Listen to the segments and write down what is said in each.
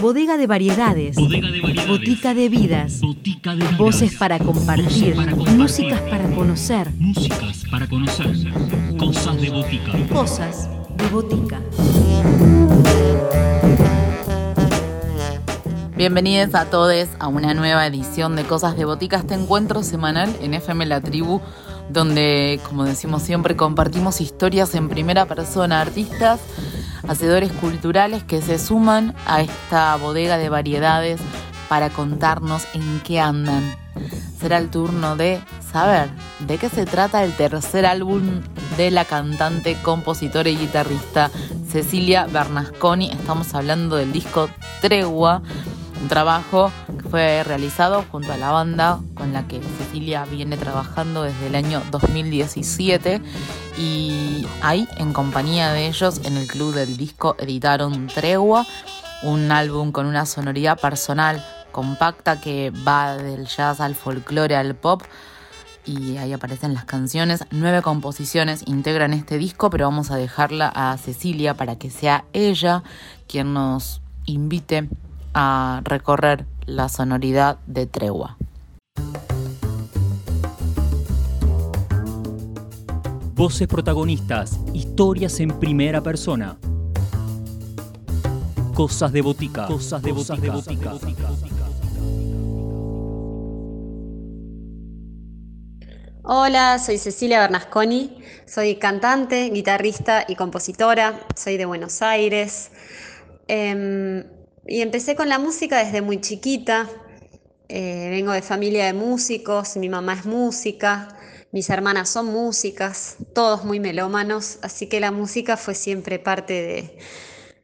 Bodega de variedades. Bodega de variedades. Botica de vidas. Botica de vidas. Voces para compartir. Voces para compartir. Músicas para conocer. Músicas para conocer. Cosas de botica. Cosas de botica. Bienvenidos a todos a una nueva edición de Cosas de Botica, este encuentro semanal en FM La Tribu, donde, como decimos siempre, compartimos historias en primera persona, artistas, hacedores culturales que se suman a esta bodega de variedades para contarnos en qué andan. Será el turno de saber de qué se trata el tercer álbum de la cantante, compositora y guitarrista Cecilia Bernasconi. Estamos hablando del disco Tregua, un trabajo que fue realizado junto a la banda con la que Cecilia viene trabajando desde el año 2017 y ahí en compañía de ellos en el club del disco editaron Tregua, un álbum con una sonoridad personal compacta que va del jazz al folclore al pop y ahí aparecen las canciones. Nueve composiciones integran este disco, pero vamos a dejarla a Cecilia para que sea ella quien nos invite a recorrer la sonoridad de Tregua. Voces protagonistas. Historias en primera persona. Cosas de botica. Cosas de botica. Hola, soy Cecilia Bernasconi, soy cantante, guitarrista y compositora, soy de Buenos Aires em, y empecé con la música desde muy chiquita. Eh, vengo de familia de músicos, mi mamá es música, mis hermanas son músicas, todos muy melómanos, así que la música fue siempre parte de,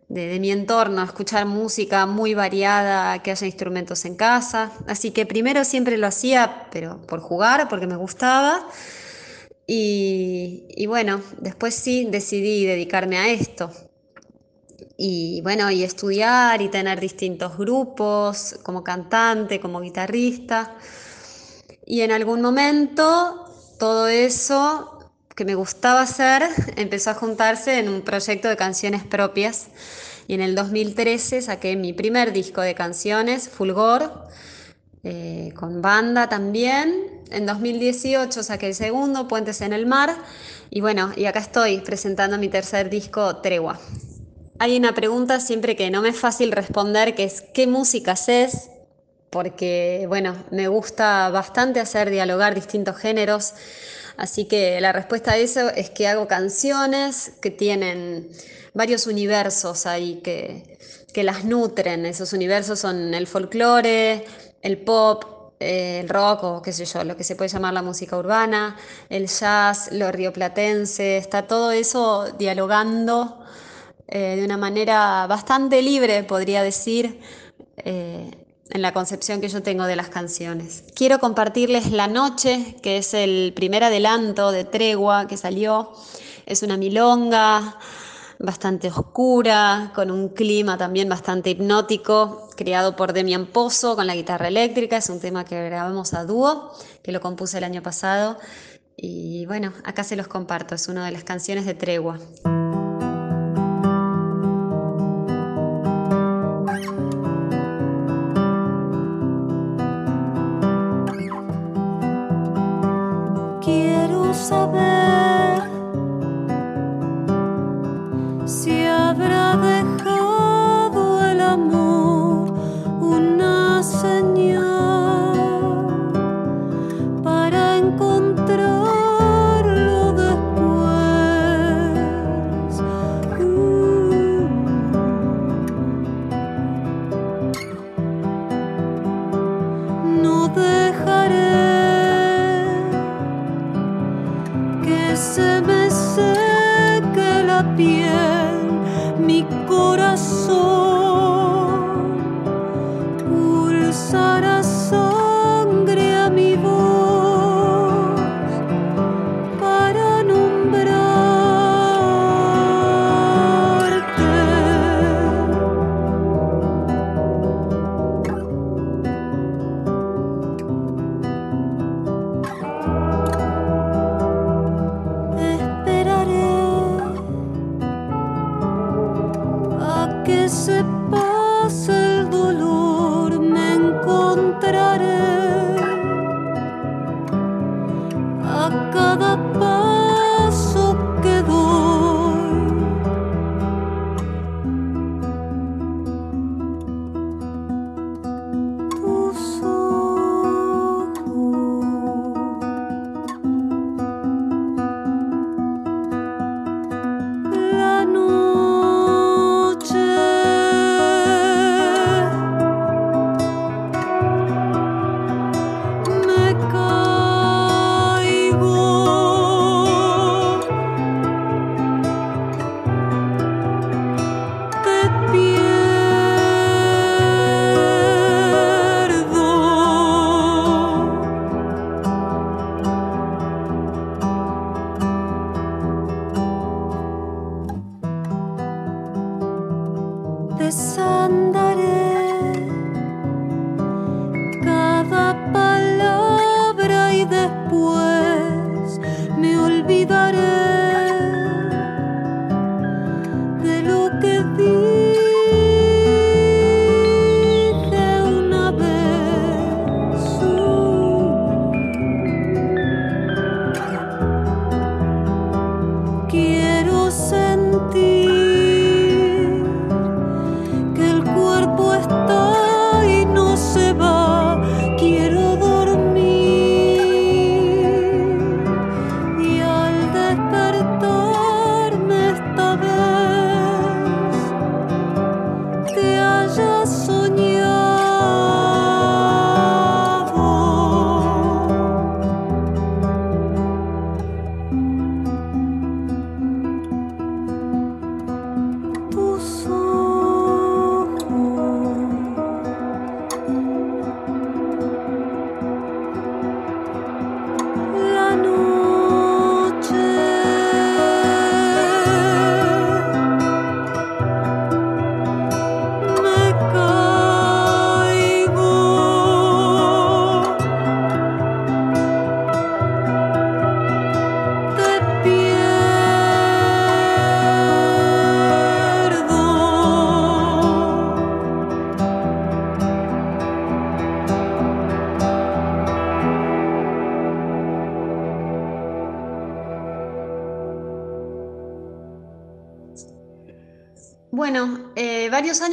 de, mi entorno, escuchar música muy variada, que haya instrumentos en casa. Así que primero siempre lo hacía, pero por jugar, porque me gustaba. Y, y bueno, después sí decidí dedicarme a esto. Y bueno, y estudiar y tener distintos grupos, como cantante, como guitarrista. Y en algún momento todo eso que me gustaba hacer empezó a juntarse en un proyecto de canciones propias y en el 2013 saqué mi primer disco de canciones, Fulgor, eh, con banda también. En 2018 saqué el segundo, Puentes en el Mar. Y bueno, y acá estoy presentando mi tercer disco, Tregua. Hay una pregunta siempre que no me es fácil responder, que es ¿qué música haces? Porque, bueno, me gusta bastante hacer dialogar distintos géneros. Así que la respuesta a eso es que hago canciones que tienen varios universos ahí que, que las nutren. Esos universos son el folclore, el pop, eh, el rock o qué sé yo, lo que se puede llamar la música urbana, el jazz, lo rioplatense, está todo eso dialogando eh, de una manera bastante libre, podría decir, eh, en la concepción que yo tengo de las canciones. Quiero compartirles La Noche, que es el primer adelanto de Tregua que salió. Es una milonga bastante oscura, con un clima también bastante hipnótico, creado por Demian Pozo con la guitarra eléctrica. Es un tema que grabamos a dúo, que lo compuse el año pasado. Y bueno, acá se los comparto, es una de las canciones de Tregua. Si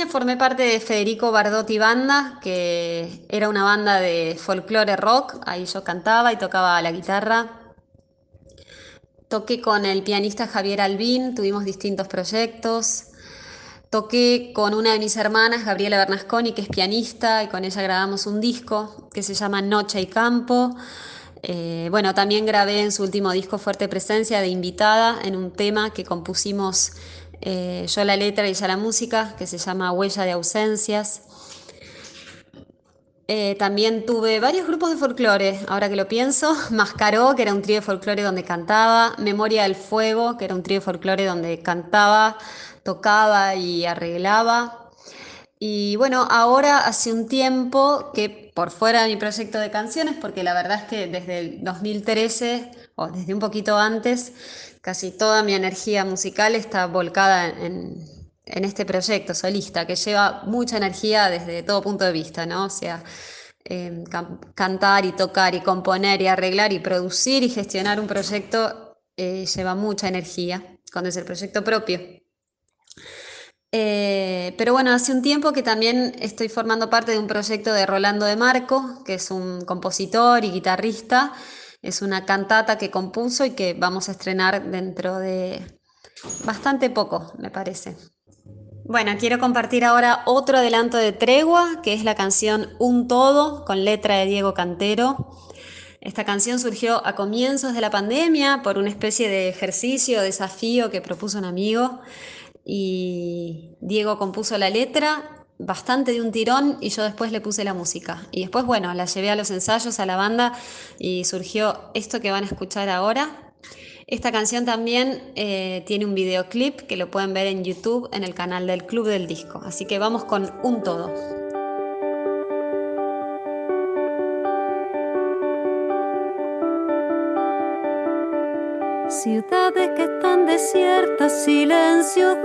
formé parte de Federico Bardotti Banda, que era una banda de folclore rock. Ahí yo cantaba y tocaba la guitarra. Toqué con el pianista Javier Albín, tuvimos distintos proyectos. Toqué con una de mis hermanas, Gabriela Bernasconi, que es pianista, y con ella grabamos un disco que se llama Noche y Campo. Eh, bueno, también grabé en su último disco Fuerte Presencia de invitada en un tema que compusimos eh, yo la letra y ella la música, que se llama Huella de Ausencias. Eh, también tuve varios grupos de folclore, ahora que lo pienso. Mascaró, que era un trío de folclore donde cantaba. Memoria del Fuego, que era un trío de folclore donde cantaba, tocaba y arreglaba. Y bueno, ahora hace un tiempo que por fuera de mi proyecto de canciones, porque la verdad es que desde el 2013 o desde un poquito antes, casi toda mi energía musical está volcada en, este proyecto solista, que lleva mucha energía desde todo punto de vista, ¿no? Sea, can- cantar y tocar y componer y arreglar y producir y gestionar un proyecto eh, lleva mucha energía cuando es el proyecto propio. Eh, pero bueno, hace un tiempo que también estoy formando parte de un proyecto de Rolando de Marco, que es un compositor y guitarrista. Es una cantata que compuso y que vamos a estrenar dentro de bastante poco, me parece. Bueno, quiero compartir ahora otro adelanto de Tregua, que es la canción Un Todo, con letra de Diego Cantero. Esta canción surgió a comienzos de la pandemia por una especie de ejercicio, desafío que propuso un amigo y Diego compuso la letra bastante de un tirón y yo después le puse la música. Y después, bueno, la llevé a los ensayos, a la banda y surgió esto que van a escuchar ahora. Esta canción también eh, tiene un videoclip que lo pueden ver en YouTube en el canal del Club del Disco. Así que vamos con un todo. Ciudades que están desiertas, silencios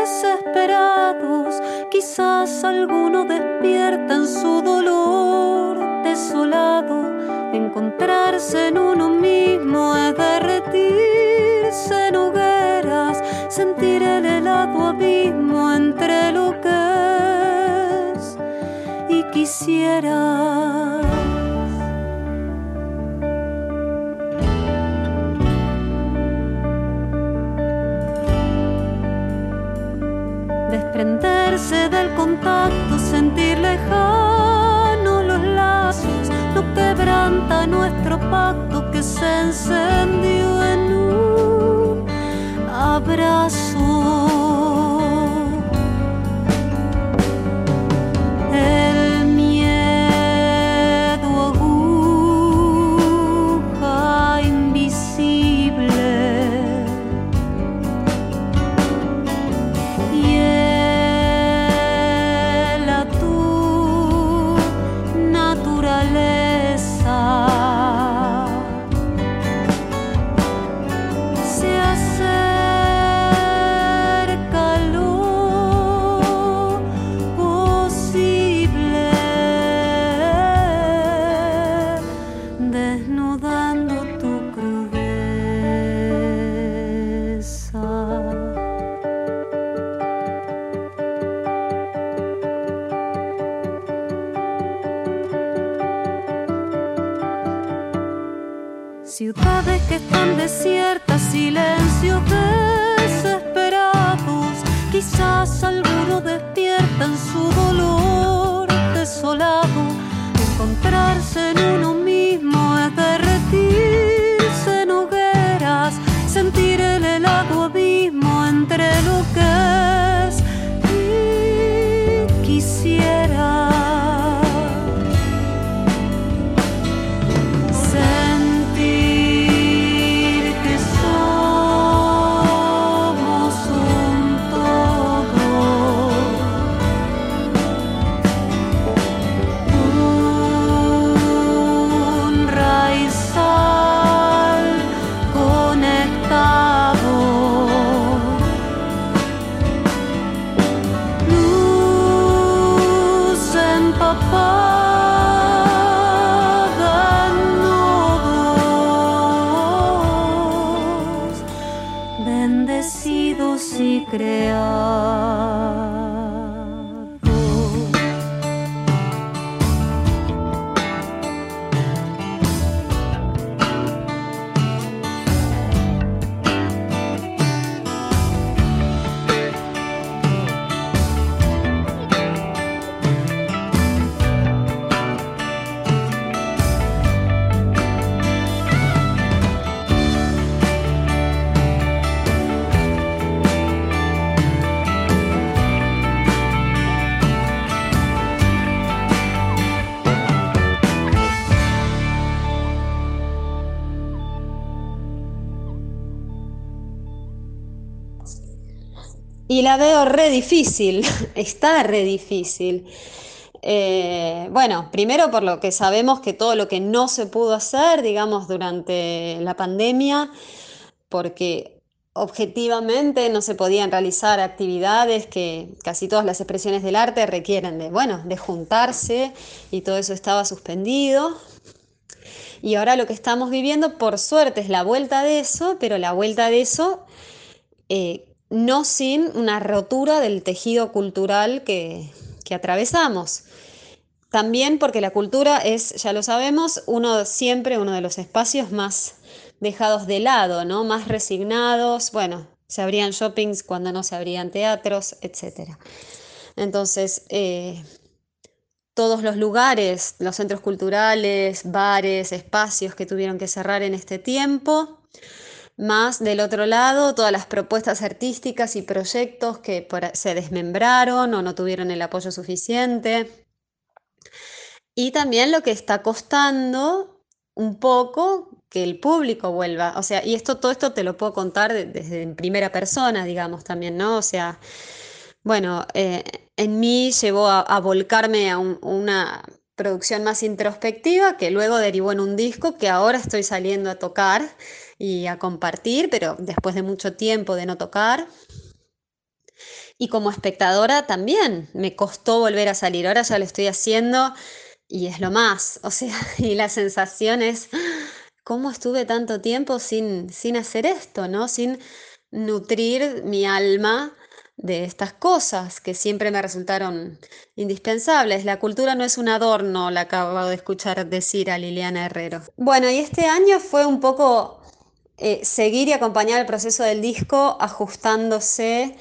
desesperados. Quizás alguno despierta en su dolor desolado. Encontrarse en uno mismo es derretirse en hogueras, sentir el helado abismo entre lo que es y quisiera. Desprenderse del contacto, sentir lejanos los lazos, no quebranta nuestro pacto que se encendió en un abrazo. Bendecidos y creados. Y la veo re difícil, está re difícil. Eh, bueno, primero por lo que sabemos que todo lo que no se pudo hacer, digamos, durante la pandemia, porque objetivamente no se podían realizar actividades que casi todas las expresiones del arte requieren de, bueno, de juntarse y todo eso estaba suspendido. Y ahora lo que estamos viviendo, por suerte, es la vuelta de eso, pero la vuelta de eso eh, no sin una rotura del tejido cultural que, atravesamos. También porque la cultura es, ya lo sabemos, uno siempre uno de los espacios más dejados de lado, ¿no? Más resignados. Bueno, se abrían shoppings cuando no se abrían teatros, etc. Entonces, eh, todos los lugares, los centros culturales, bares, espacios que tuvieron que cerrar en este tiempo, más del otro lado todas las propuestas artísticas y proyectos que se desmembraron o no tuvieron el apoyo suficiente. Y también lo que está costando un poco que el público vuelva. O sea, y esto, todo esto te lo puedo contar de- desde en primera persona, digamos, también, ¿no? O sea, bueno, eh, en mí llevó a, volcarme a un- una producción más introspectiva que luego derivó en un disco que ahora estoy saliendo a tocar y a compartir, pero después de mucho tiempo de no tocar. Y como espectadora también me costó volver a salir. Ahora ya lo estoy haciendo y es lo más. O sea, y la sensación es, ¿cómo estuve tanto tiempo sin, sin hacer esto, ¿no? Sin nutrir mi alma de estas cosas que siempre me resultaron indispensables. La cultura no es un adorno, la acabo de escuchar decir a Liliana Herrero. Bueno, y este año fue un poco eh, seguir y acompañar el proceso del disco ajustándose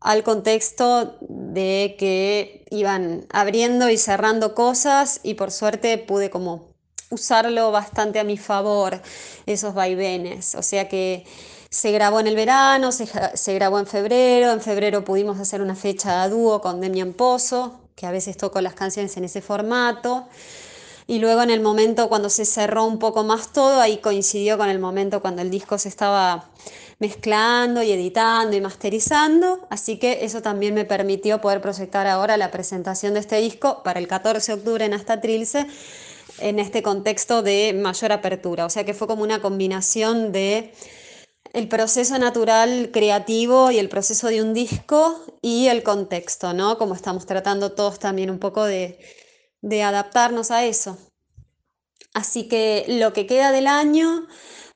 al contexto de que iban abriendo y cerrando cosas y por suerte pude como usarlo bastante a mi favor, esos vaivenes. O sea que se grabó en el verano, se, grabó en febrero, en febrero pudimos hacer una fecha a dúo con Demian Pozo, que a veces toco las canciones en ese formato. Y luego en el momento cuando se cerró un poco más todo, ahí coincidió con el momento cuando el disco se estaba mezclando y editando y masterizando. Así que eso también me permitió poder proyectar ahora la presentación de este disco para el 14 de octubre en Hasta Trilce en este contexto de mayor apertura. O sea que fue como una combinación de el proceso natural creativo y el proceso de un disco y el contexto, ¿no? Como estamos tratando todos también un poco de, de adaptarnos a eso. Así que lo que queda del año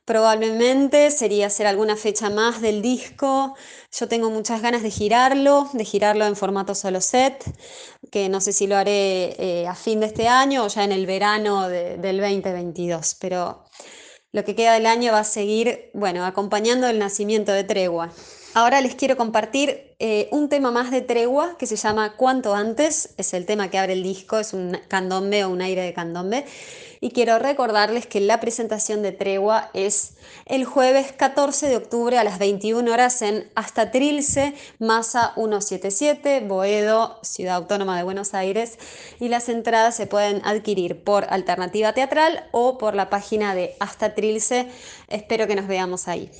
probablemente sería hacer alguna fecha más del disco. Yo tengo muchas ganas de girarlo, de girarlo en formato solo set, que no sé si lo haré eh, a fin de este año o ya en el verano de- del 2022, pero lo que queda del año va a seguir, bueno, acompañando el nacimiento de Tregua. Ahora les quiero compartir eh, un tema más de Tregua que se llama Cuanto antes, es el tema que abre el disco, es un candombe o un aire de candombe. Y quiero recordarles que la presentación de Tregua es el jueves 14 de octubre a las 21 horas en Hasta Trilce, Masa 177, Boedo, Ciudad Autónoma de Buenos Aires. Y las entradas se pueden adquirir por alternativa teatral o por la página de Hasta Trilce. Espero que nos veamos ahí.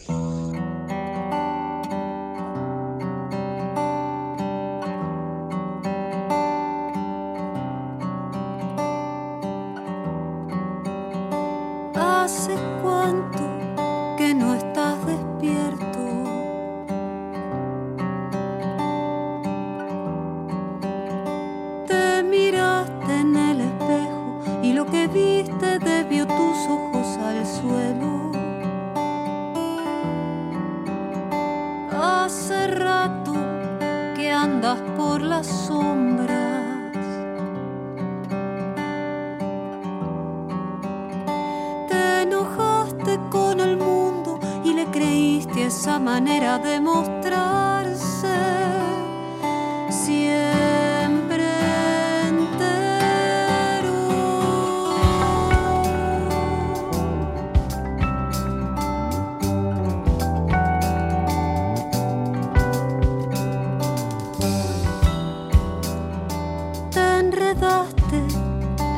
enredaste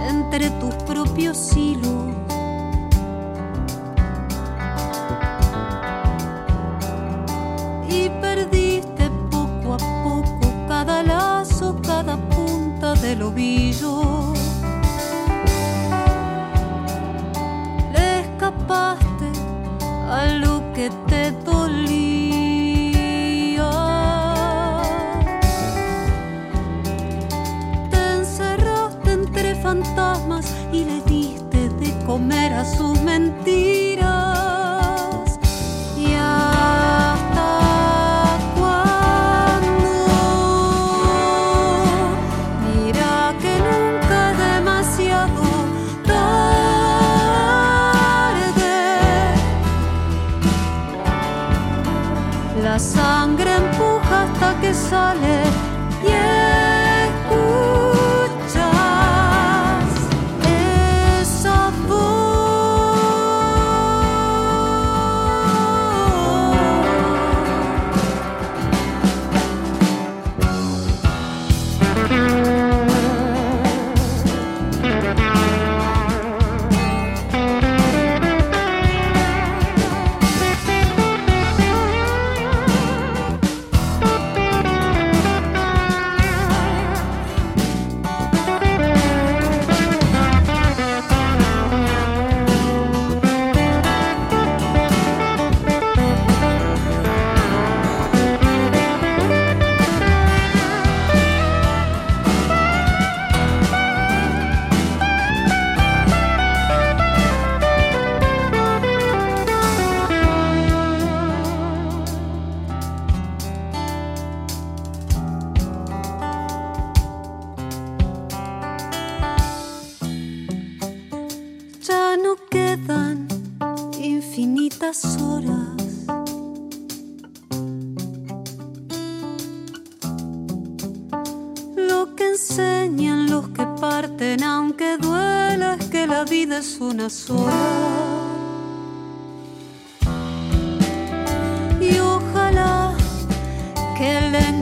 entre tus propios hilos. Y perdiste poco a poco cada lazo, cada punta del ovillo. y le diste de comer a sus mentiras. Y hasta cuándo, mira que nunca demasiado tarde. La sangre empuja hasta que sale.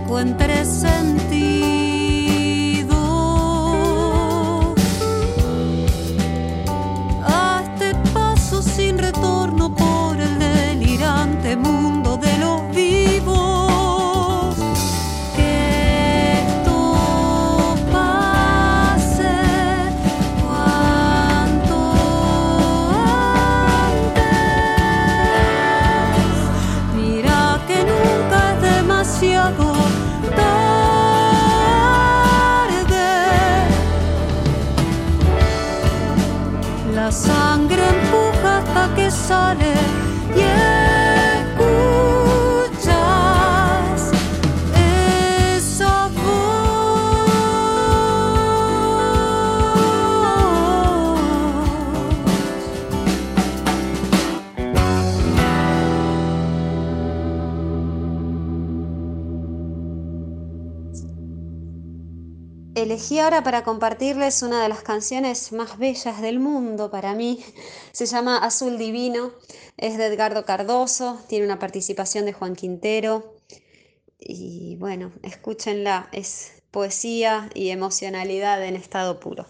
encuentres en ti. Elegí ahora para compartirles una de las canciones más bellas del mundo para mí. Se llama Azul Divino, es de Edgardo Cardoso, tiene una participación de Juan Quintero. Y bueno, escúchenla, es poesía y emocionalidad en estado puro.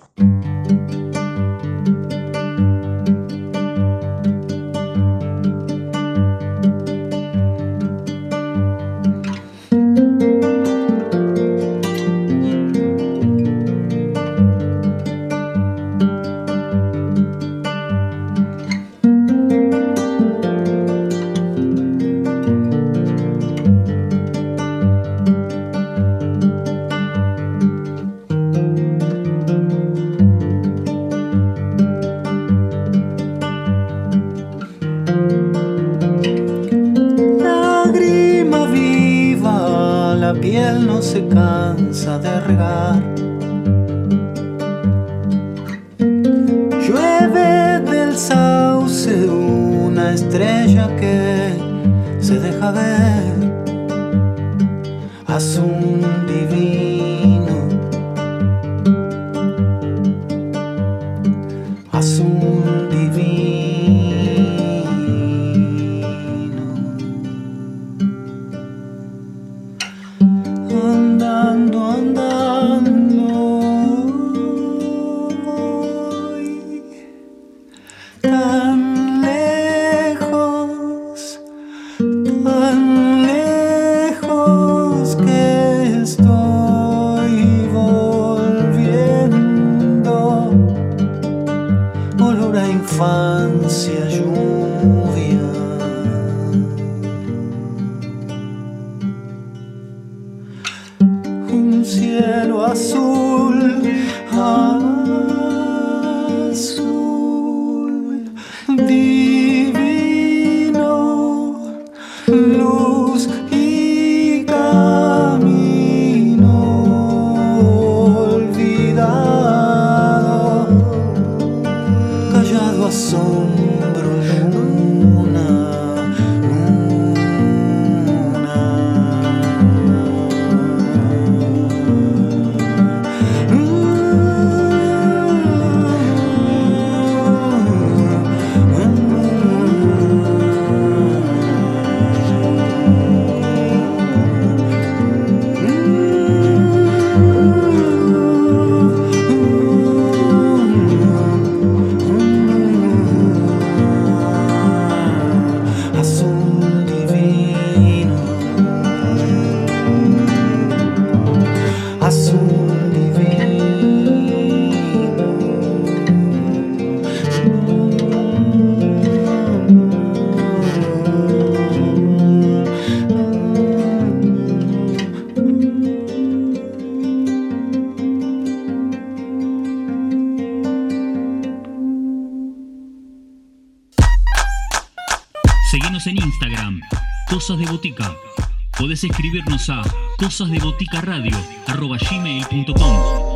Escribirnos a cosasdeboticaradio.com